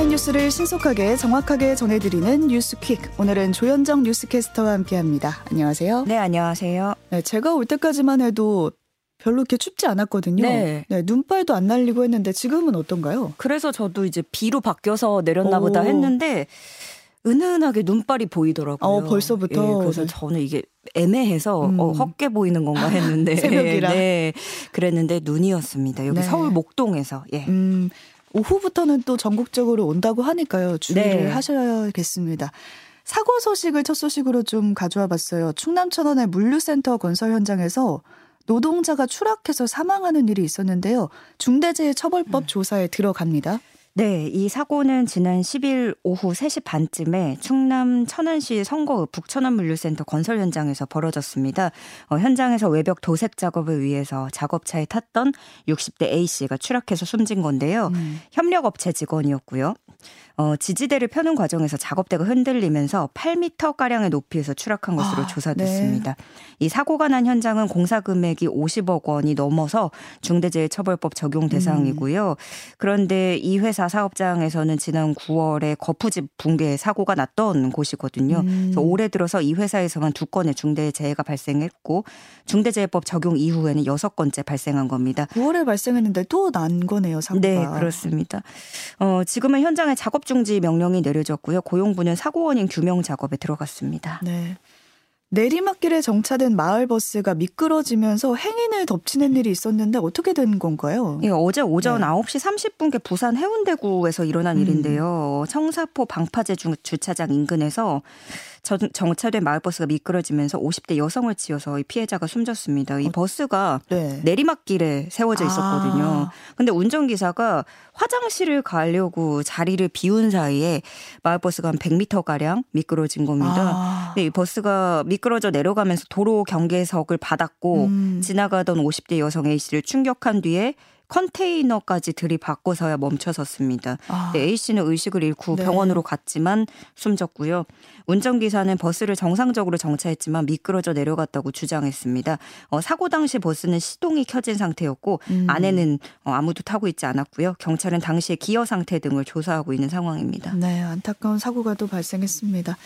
헤드라인 뉴스를 신속하게 정확하게 전해드리는 뉴스퀵. 오늘은 조현정 뉴스캐스터와 함께합니다. 안녕하세요. 네, 안녕하세요. 네, 제가 올 때까지만 해도 별로 이렇게 춥지 않았거든요. 네. 네, 눈발도 안 날리고 했는데 지금은 어떤가요? 그래서 저도 이제 비로 바뀌어서 내렸나 보다 오. 했는데 은은하게 눈발이 보이더라고요. 어, 벌써부터? 예, 그래서 네. 저는 이게 애매해서 음. 어, 헛게 보이는 건가 했는데 새벽이라? 네, 그랬는데 눈이었습니다. 여기 네. 서울 목동에서 예. 음, 오후부터는 또 전국적으로 온다고 하니까요. 주의를 네. 하셔야겠습니다. 사고 소식을 첫 소식으로 좀 가져와 봤어요. 충남 천안의 물류센터 건설 현장에서 노동자가 추락해서 사망하는 일이 있었는데요. 중대재해처벌법 조사에 들어갑니다. 네, 이 사고는 지난 10일 오후 3시 반쯤에 충남 천안시 성거읍 북천안물류센터 건설 현장에서 벌어졌습니다. 어, 현장에서 외벽 도색 작업을 위해서 작업차에 탔던 60대 A씨가 추락해서 숨진 건데요. 음. 협력업체 직원이었고요. 어, 지지대를 펴는 과정에서 작업대가 흔들리면서 8m 가량의 높이에서 추락한 것으로 아, 조사됐습니다. 이 사고가 난 현장은 공사 금액이 50억 원이 넘어서 중대재해처벌법 적용 대상이고요. 그런데 이 회사 사업장에서는 지난 9월에 거푸집 붕괴 사고가 났던 곳이거든요. 음. 그래서 올해 들어서 이 회사에서만 두 건의 중대재해가 발생했고 중대재해법 적용 이후에는 여섯 건째 발생한 겁니다. 9월에 발생했는데 또 난 거네요, 사고가. 네, 그렇습니다. 어, 지금은 현장 에 작업 중지 명령이 내려졌고요. 고용부는 사고 원인 규명 작업에 들어갔습니다. 네. 내리막길에 정차된 마을버스가 미끄러지면서 행인을 덮치는 일이 있었는데 어떻게 된 건가요? 예, 어제 오전 네. 9시 30분께 부산 해운대구에서 일어난 음. 일인데요. 청사포 방파제 주, 주차장 인근에서 정, 정차된 마을버스가 미끄러지면서 50대 여성을 치여서 이 피해자가 숨졌습니다. 이 어, 버스가 네. 내리막길에 세워져 있었거든요. 아. 근데 운전기사가 화장실을 가려고 자리를 비운 사이에 마을버스가 한 100m 가량 미끄러진 겁니다. 아. 네, 이 버스가 미끄러져 내려가면서 도로 경계석을 받았고 음. 지나가던 50대 여성 A 씨를 충격한 뒤에 컨테이너까지 들이받고서야 멈춰섰습니다. 아. 네, A 씨는 의식을 잃고 네. 병원으로 갔지만 숨졌고요. 운전기사는 버스를 정상적으로 정차했지만 미끄러져 내려갔다고 주장했습니다. 어, 사고 당시 버스는 시동이 켜진 상태였고 음. 안에는 어, 아무도 타고 있지 않았고요. 경찰은 당시의 기어 상태 등을 조사하고 있는 상황입니다. 네, 안타까운 사고가 또 발생했습니다.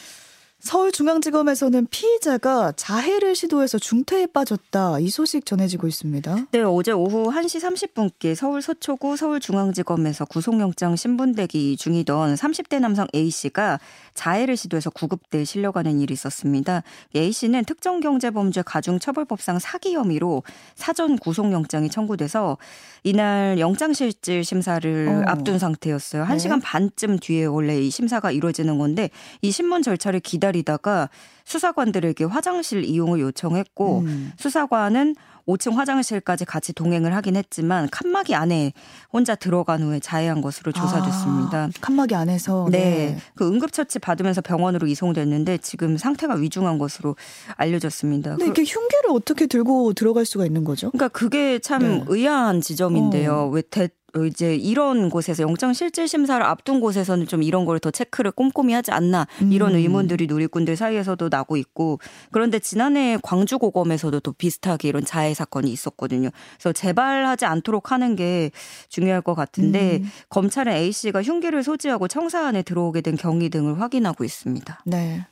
서울중앙지검에서는 피의자가 자해를 시도해서 중태에 빠졌다. 이 소식 전해지고 있습니다. 네, 어제 오후 1시 30분께 서울 서초구 서울중앙지검에서 구속영장 신분대기 중이던 30대 남성 A씨가 자해를 시도해서 구급대에 실려가는 일이 있었습니다. A씨는 특정경제범죄 가중처벌법상 사기 혐의로 사전 구속영장이 청구돼서 이날 영장실질 심사를 어. 앞둔 상태였어요. 네. 1시간 반쯤 뒤에 원래 이 심사가 이루어지는 건데 이 신문 절차를 기다리 다가 수사관들에게 화장실 이용을 요청했고 음. 수사관은 5층 화장실까지 같이 동행을 하긴 했지만 칸막이 안에 혼자 들어간 후에 자해한 것으로 조사됐습니다. 아, 칸막이 안에서. 네. 그 응급처치 받으면서 병원으로 이송됐는데 지금 상태가 위중한 것으로 알려졌습니다. 근데 이렇게 흉기를 어떻게 들고 들어갈 수가 있는 거죠? 그러니까 그게 참 네. 의아한 지점인데요. 어. 왜 대, 어, 이제 이런 곳에서 영장 실질 심사를 앞둔 곳에서는 좀 이런 걸 더 체크를 꼼꼼히 하지 않나 이런 음. 의문들이 누리꾼들 사이에서도 나고 있고 그런데 지난해 광주 고검에서도 또 비슷하게 이런 자해 사건이 있었거든요. 그래서 재발하지 않도록 하는 게 중요할 것 같은데 음. 검찰은 A 씨가 흉기를 소지하고 청사 안에 들어오게 된 경위 등을 확인하고 있습니다. 네.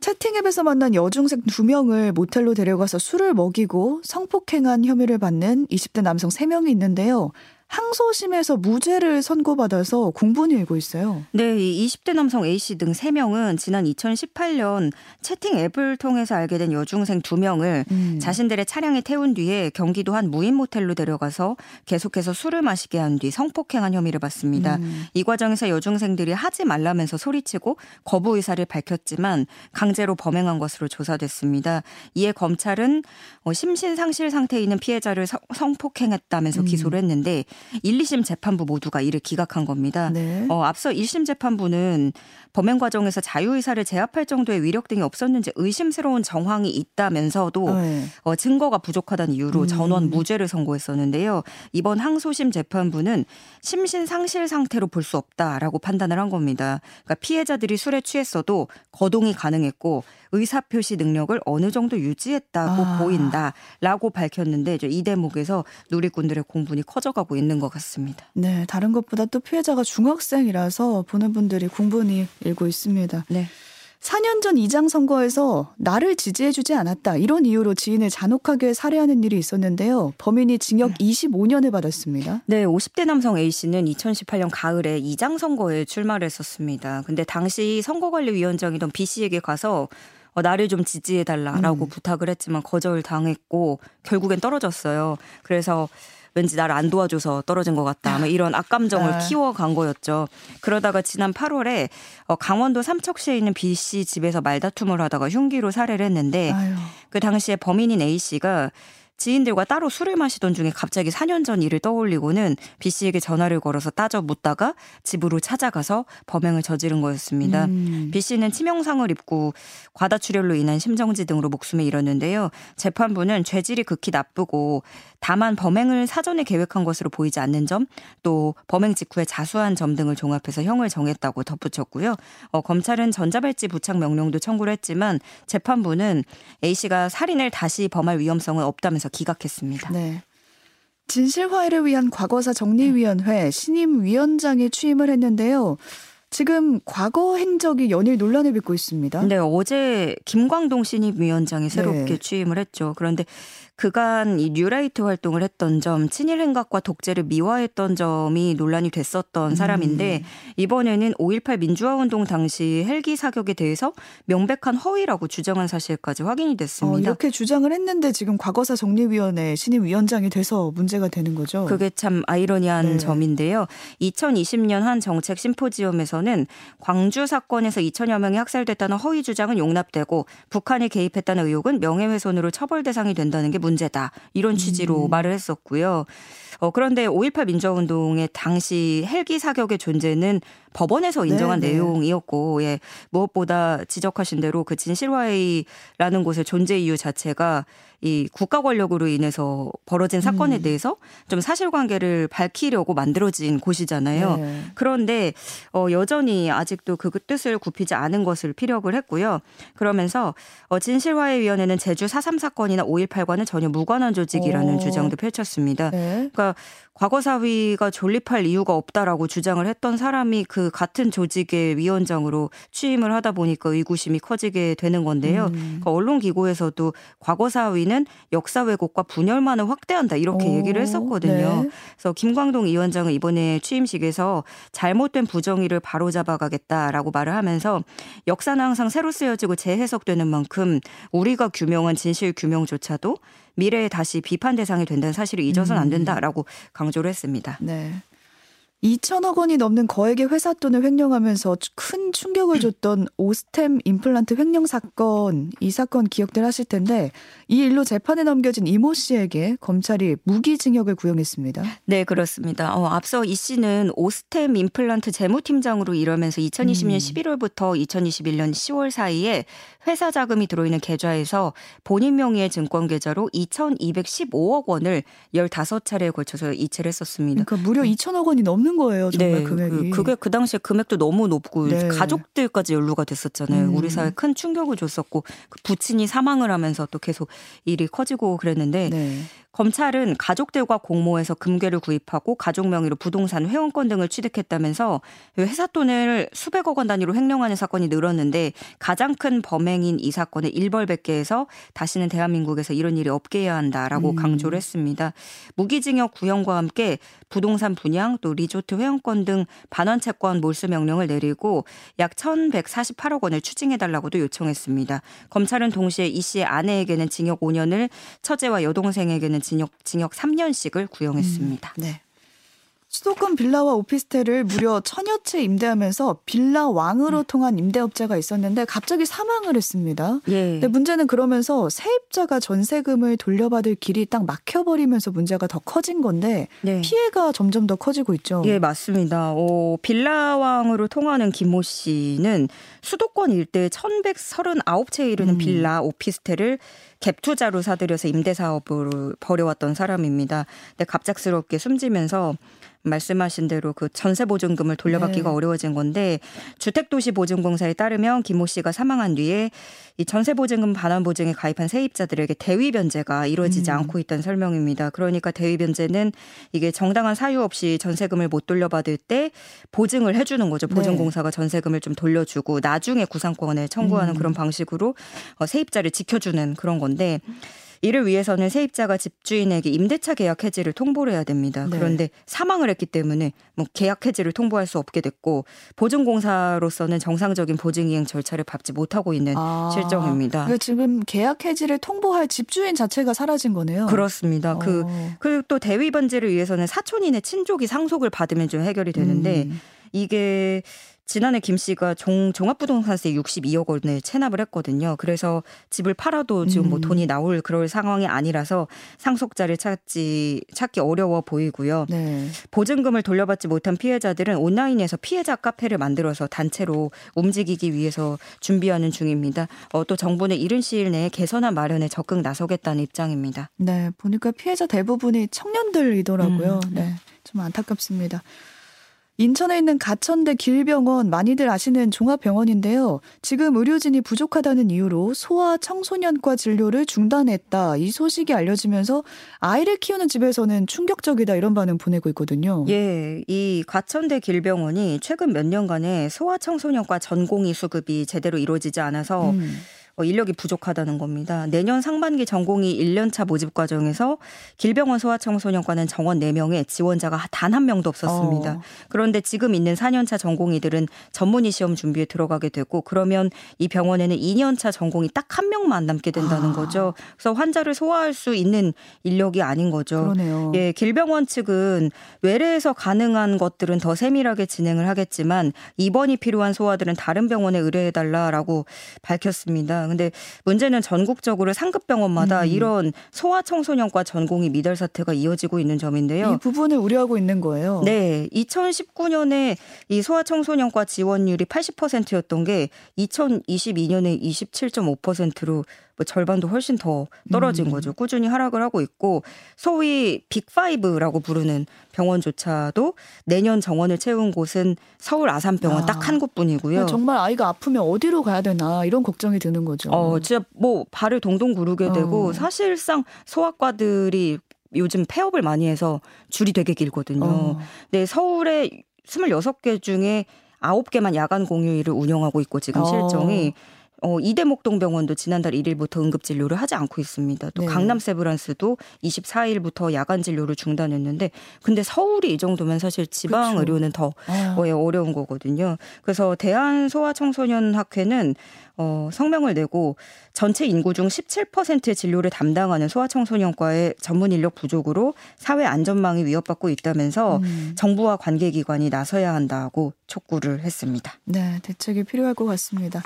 채팅앱에서 만난 여중생 두 명을 모텔로 데려가서 술을 먹이고 성폭행한 혐의를 받는 20대 남성 3명이 있는데요. 항소심에서 무죄를 선고받아서 공분이 일고 있어요. 네, 이 20대 남성 A씨 등 3명은 지난 2018년 채팅 앱을 통해서 알게 된 여중생 2명을 음. 자신들의 차량에 태운 뒤에 경기도 한 무인 모텔로 데려가서 계속해서 술을 마시게 한 뒤 성폭행한 혐의를 받습니다. 음. 이 과정에서 여중생들이 하지 말라면서 소리치고 거부 의사를 밝혔지만 강제로 범행한 것으로 조사됐습니다. 이에 검찰은 어, 심신상실 상태에 있는 피해자를 성- 성폭행했다면서 음. 기소를 했는데 1, 2심 재판부 모두가 이를 기각한 겁니다. 네. 어, 앞서 1심 재판부는 범행 과정에서 자유의사를 제압할 정도의 위력 등이 없었는지 의심스러운 정황이 있다면서도 네. 어, 증거가 부족하다는 이유로 음. 전원 무죄를 선고했었는데요. 이번 항소심 재판부는 심신 상실 상태로 볼 수 없다라고 판단을 한 겁니다. 그러니까 피해자들이 술에 취했어도 거동이 가능했고 의사 표시 능력을 어느 정도 유지했다고 아. 보인다라고 밝혔는데 이 대목에서 누리꾼들의 공분이 커져가고 있는 것 같습니다. 네, 다른 것보다 또 피해자가 중학생이라서 보는 분들이 공분이 일고 있습니다. 네. 4년 전 이장 선거에서 나를 지지해주지 않았다 이런 이유로 지인을 잔혹하게 살해하는 일이 있었는데요. 범인이 징역 25년을 받았습니다. 네, 50대 남성 A 씨는 2018년 가을에 이장 선거에 출마를 했었습니다. 근데 당시 선거관리위원장이던 B 씨에게 가서 어, 나를 좀 지지해달라라고 음. 부탁을 했지만 거절 당했고 결국엔 떨어졌어요. 그래서 왠지 나를 안 도와줘서 떨어진 것 같다. 뭐 이런 악감정을 아. 키워간 거였죠. 그러다가 지난 8월에 어, 강원도 삼척시에 있는 B 씨 집에서 말다툼을 하다가 흉기로 살해를 했는데 아유, 그 당시에 범인인 A 씨가 지인들과 따로 술을 마시던 중에 갑자기 4년 전 일을 떠올리고는 B 씨에게 전화를 걸어서 따져 묻다가 집으로 찾아가서 범행을 저지른 거였습니다. 음. B 씨는 치명상을 입고 과다출혈로 인한 심정지 등으로 목숨을 잃었는데요. 재판부는 죄질이 극히 나쁘고 다만 범행을 사전에 계획한 것으로 보이지 않는 점, 또 범행 직후에 자수한 점 등을 종합해서 형을 정했다고 덧붙였고요. 어, 검찰은 전자발찌 부착 명령도 청구를 했지만 재판부는 A 씨가 살인을 다시 범할 위험성은 없다면서 기각했습니다. 네. 진실화해를 위한 과거사 정리위원회 신임 위원장에 취임을 했는데요. 지금 과거 행적이 연일 논란을 빚고 있습니다. 네, 어제 김광동 신입 위원장이 새롭게 네. 취임을 했죠. 그런데 그간 이 뉴라이트 활동을 했던 점, 친일 행각과 독재를 미화했던 점이 논란이 됐었던 음. 사람인데 이번에는 5.18 민주화 운동 당시 헬기 사격에 대해서 명백한 허위라고 주장한 사실까지 확인이 어, 됐습니다. 이렇게 주장을 했는데 지금 과거사 정리위원회 신임 위원장이 돼서 문제가 되는 거죠. 그게 참 아이러니한 네. 점인데요. 2020년 한 정책 심포지엄에서는 광주 사건에서 2천여 명이 학살됐다는 허위 주장은 용납되고 북한이 개입했다는 의혹은 명예훼손으로 처벌 대상이 된다는 게 문제다. 이런 취지로 음. 말을 했었고요. 어, 그런데 5.18 민주화운동의 당시 헬기 사격의 존재는 법원에서 인정한 네, 네. 내용이었고, 예, 무엇보다 지적하신 대로 그 진실화해라는 곳의 존재 이유 자체가 이 국가 권력으로 인해서 벌어진 사건에 음. 대해서 좀 사실관계를 밝히려고 만들어진 곳이잖아요. 네. 그런데 어, 여전히 아직도 그 뜻을 굽히지 않은 것을 피력을 했고요. 그러면서 어, 진실화해위원회는 제주 4.3 사건이나 5.18과는 전혀 무관한 조직이라는 오. 주장도 펼쳤습니다. 네. 그러니까 과거사위가 존립할 이유가 없다라고 주장을 했던 사람이 그 같은 조직의 위원장으로 취임을 하다 보니까 의구심이 커지게 되는 건데요. 음. 그러니까 언론기고에서도 과거사위는 역사 왜곡과 분열만을 확대한다 이렇게 오, 얘기를 했었거든요. 네. 그래서 김광동 위원장은 이번에 취임식에서 잘못된 부정의를 바로잡아가겠다라고 말을 하면서 역사는 항상 새로 쓰여지고 재해석되는 만큼 우리가 규명한 진실 규명조차도 미래에 다시 비판 대상이 된다는 사실을 잊어서는 안 된다라고 강조를 했습니다. 네. 2천억 원이 넘는 거액의 회사 돈을 횡령하면서 큰 충격을 줬던 오스템 임플란트 횡령 사건, 이 사건 기억들 하실 텐데 이 일로 재판에 넘겨진 이모 씨에게 검찰이 무기징역을 구형했습니다. 네, 그렇습니다. 어, 앞서 이 씨는 오스템 임플란트 재무팀장으로 일하면서 2020년 음. 11월부터 2021년 10월 사이에 회사 자금이 들어있는 계좌에서 본인 명의의 증권 계좌로 2,215억 원을 15차례에 걸쳐서 이체를 했었습니다. 그러니까 무려 2천억 원이 넘는 거예요, 정말 네, 금액이. 그, 그게 그 당시에 금액도 너무 높고 네. 가족들까지 연루가 됐었잖아요. 음. 우리 사회에 큰 충격을 줬었고 그 부친이 사망을 하면서 또 계속 일이 커지고 그랬는데 네. 검찰은 가족들과 공모해서 금괴를 구입하고 가족 명의로 부동산 회원권 등을 취득했다면서 회사 돈을 수백억 원 단위로 횡령하는 사건이 늘었는데 가장 큰 범행인 이 사건을 일벌백계해서 다시는 대한민국에서 이런 일이 없게 해야 한다라고 음. 강조를 했습니다. 무기징역 구형과 함께 부동산 분양 또 리조트 회원권 등 반환 채권 몰수 명령을 내리고 약 1,148억 원을 추징해 달라고도 요청했습니다. 검찰은 동시에 이 씨의 아내에게는 징역 5년을 처제와 여동생에게는 징역 징역 3년씩을 구형했습니다. 네. 수도권 빌라와 오피스텔을 무려 천여 채 임대하면서 빌라 왕으로 음. 통한 임대업자가 있었는데 갑자기 사망을 했습니다. 예. 근데 문제는 그러면서 세입자가 전세금을 돌려받을 길이 딱 막혀버리면서 문제가 더 커진 건데 네. 피해가 점점 더 커지고 있죠. 예, 맞습니다. 어, 빌라 왕으로 통하는 김모 씨는 수도권 일대 1139채에 이르는 음. 빌라 오피스텔을 갭 투자로 사들여서 임대 사업을 벌여왔던 사람입니다. 근데 갑작스럽게 숨지면서 말씀하신 대로 그 전세 보증금을 돌려받기가 네. 어려워진 건데 주택도시보증공사에 따르면 김모 씨가 사망한 뒤에 이 전세 보증금 반환 보증에 가입한 세입자들에게 대위 변제가 이루어지지 음. 않고 있다는 설명입니다. 그러니까 대위 변제는 이게 정당한 사유 없이 전세금을 못 돌려받을 때 보증을 해주는 거죠. 네. 보증공사가 전세금을 좀 돌려주고 나중에 구상권을 청구하는 음. 그런 방식으로 어, 세입자를 지켜주는 그런 건데. 이를 위해서는 세입자가 집주인에게 임대차 계약 해지를 통보를 해야 됩니다. 네. 그런데 사망을 했기 때문에 뭐 계약 해지를 통보할 수 없게 됐고 보증공사로서는 정상적인 보증 이행 절차를 밟지 못하고 있는 아, 실정입니다. 그러니까 지금 계약 해지를 통보할 집주인 자체가 사라진 거네요. 그렇습니다. 그 어. 그리고 또 대위 번지를 위해서는 사촌인의 친족이 상속을 받으면 좀 해결이 되는데 음. 이게 지난해 김 씨가 종, 종합부동산세 62억 원을 체납을 했거든요. 그래서 집을 팔아도 지금 뭐 음. 돈이 나올 그럴 상황이 아니라서 상속자를 찾지 찾기 어려워 보이고요. 네. 보증금을 돌려받지 못한 피해자들은 온라인에서 피해자 카페를 만들어서 단체로 움직이기 위해서 준비하는 중입니다. 어, 또 정부는 이른 시일 내에 개선안 마련에 적극 나서겠다는 입장입니다. 네, 보니까 피해자 대부분이 청년들이더라고요. 음. 네, 좀 안타깝습니다. 인천에 있는 가천대 길병원 많이들 아시는 종합병원인데요. 지금 의료진이 부족하다는 이유로 소아 청소년과 진료를 중단했다. 이 소식이 알려지면서 아이를 키우는 집에서는 충격적이다 이런 반응 보내고 있거든요. 예, 이 가천대 길병원이 최근 몇 년간에 소아 청소년과 전공의 수급이 제대로 이루어지지 않아서 음. 어, 인력이 부족하다는 겁니다. 내년 상반기 전공의 1년차 모집 과정에서 길병원 소아청소년과는 정원 4명에 지원자가 단 한 명도 없었습니다. 어. 그런데 지금 있는 4년차 전공의들은 전문의 시험 준비에 들어가게 되고 그러면 이 병원에는 2년차 전공이 딱 한 명만 남게 된다는 아. 거죠. 그래서 환자를 소화할 수 있는 인력이 아닌 거죠. 그러네요. 예, 길병원 측은 외래에서 가능한 것들은 더 세밀하게 진행을 하겠지만 입원이 필요한 소아들은 다른 병원에 의뢰해달라라고 밝혔습니다. 근데 문제는 전국적으로 상급 병원마다 음. 이런 소아 청소년과 전공의 미달 사태가 이어지고 있는 점인데요. 이 부분을 우려하고 있는 거예요. 네. 2019년에 이 소아 청소년과 지원율이 80%였던 게 2022년에 27.5%로 뭐 절반도 훨씬 더 떨어진 음. 거죠. 꾸준히 하락을 하고 있고 소위 빅5라고 부르는 병원조차도 내년 정원을 채운 곳은 서울 아산병원 아. 딱한 곳뿐이고요. 정말 아이가 아프면 어디로 가야 되나 이런 걱정이 드는 거죠. 어, 진짜 뭐 발을 동동 구르게 어. 되고 사실상 소아과들이 요즘 폐업을 많이 해서 줄이 되게 길거든요. 어. 네, 서울에 26개 중에 9개만 야간 공휴일을 운영하고 있고 지금 어. 실정이 어, 이대목동병원도 지난달 1일부터 응급진료를 하지 않고 있습니다. 또 네. 강남 세브란스도 24일부터 야간 진료를 중단했는데 근데 서울이 이 정도면 사실 지방 그렇죠. 의료는 더 아. 어려운 거거든요. 그래서 대한소아청소년학회는 어, 성명을 내고 전체 인구 중 17%의 진료를 담당하는 소아청소년과의 전문 인력 부족으로 사회 안전망이 위협받고 있다면서 음. 정부와 관계기관이 나서야 한다고 촉구를 했습니다. 네, 대책이 필요할 것 같습니다.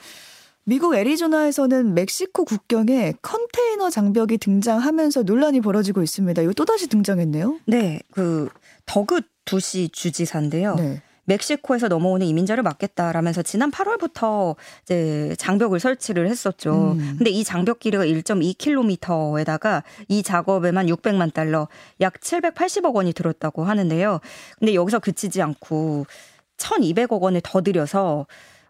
미국 애리조나에서는 멕시코 국경에 컨테이너 장벽이 등장하면서 논란이 벌어지고 있습니다. 이거 또다시 등장했네요. 네, 그 더그 두시 주지사인데요. 네. 멕시코에서 넘어오는 이민자를 막겠다라면서 지난 8월부터 이제 장벽을 설치를 했었죠. 음. 근데 이 장벽 길이가 1.2km에다가 이 작업에만 600만 달러, 약 780억 원이 들었다고 하는데요. 근데 여기서 그치지 않고 1,200억 원을 더 들여서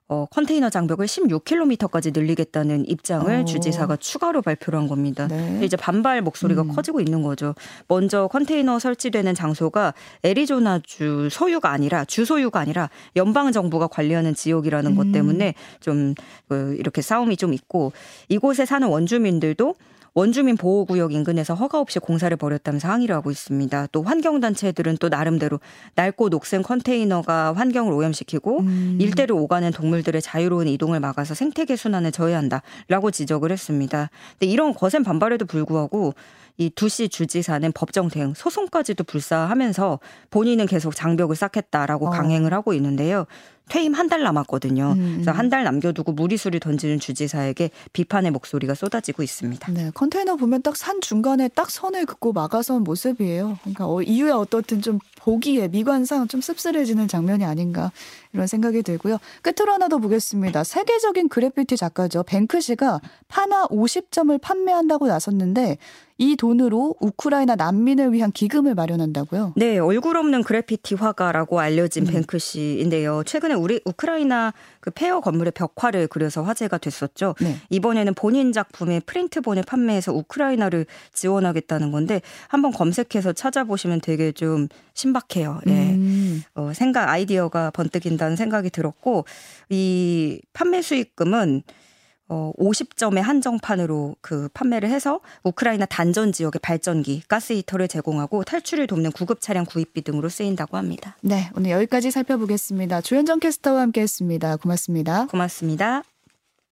어, 컨테이너 장벽을 16km까지 늘리겠다는 입장을 오. 어. 주지사가 추가로 발표를 한 겁니다. 네. 이제 반발 목소리가 음. 커지고 있는 거죠. 먼저 컨테이너 설치되는 장소가 애리조나주 소유가 아니라 주 소유가 아니라 연방 정부가 관리하는 지역이라는 음. 것 때문에 좀 그, 이렇게 싸움이 좀 있고 이곳에 사는 원주민들도 원주민 보호구역 인근에서 허가 없이 공사를 벌였다면서 항의를 하고 있습니다. 또 환경단체들은 또 나름대로 낡고 녹슨 컨테이너가 환경을 오염시키고 음. 일대를 오가는 동물들의 자유로운 이동을 막아서 생태계 순환을 저해한다라고 지적을 했습니다. 근데 이런 거센 반발에도 불구하고 이 두시 주지사는 법정 대응 소송까지도 불사하면서 본인은 계속 장벽을 쌓겠다라고 어. 강행을 하고 있는데요. 퇴임 한 달 남았거든요. 음. 그래서 음. 한달 남겨두고 무리수를 던지는 주지사에게 비판의 목소리가 쏟아지고 있습니다. 네, 컨테이너 보면 딱 산 중간에 딱 선을 긋고 막아선 모습이에요. 그러니까 어, 이유에 어떻든 좀 보기에 미관상 좀 씁쓸해지는 장면이 아닌가 이런 생각이 들고요. 끝으로 하나 더 보겠습니다. 세계적인 그래피티 작가죠. 뱅크시가 판화 50점을 판매한다고 나섰는데 이 돈으로 우크라이나 난민을 위한 기금을 마련한다고요? 네, 얼굴 없는 그래피티 화가라고 알려진 음. 뱅크시인데요. 최근에 우리 우크라이나 그 폐허 건물의 벽화를 그려서 화제가 됐었죠. 네. 이번에는 본인 작품의 프린트본을 판매해서 우크라이나를 지원하겠다는 건데 한번 검색해서 찾아보시면 되게 좀 신박해요. 예. 음. 어, 생각 아이디어가 번뜩인다는 생각이 들었고 이 판매 수익금은 어 50점의 한정판으로 그 판매를 해서 우크라이나 단전 지역의 발전기, 가스 히터를 제공하고 탈출을 돕는 구급 차량 구입비 등으로 쓰인다고 합니다. 네, 오늘 여기까지 살펴보겠습니다. 조현정 캐스터와 함께했습니다. 고맙습니다. 고맙습니다.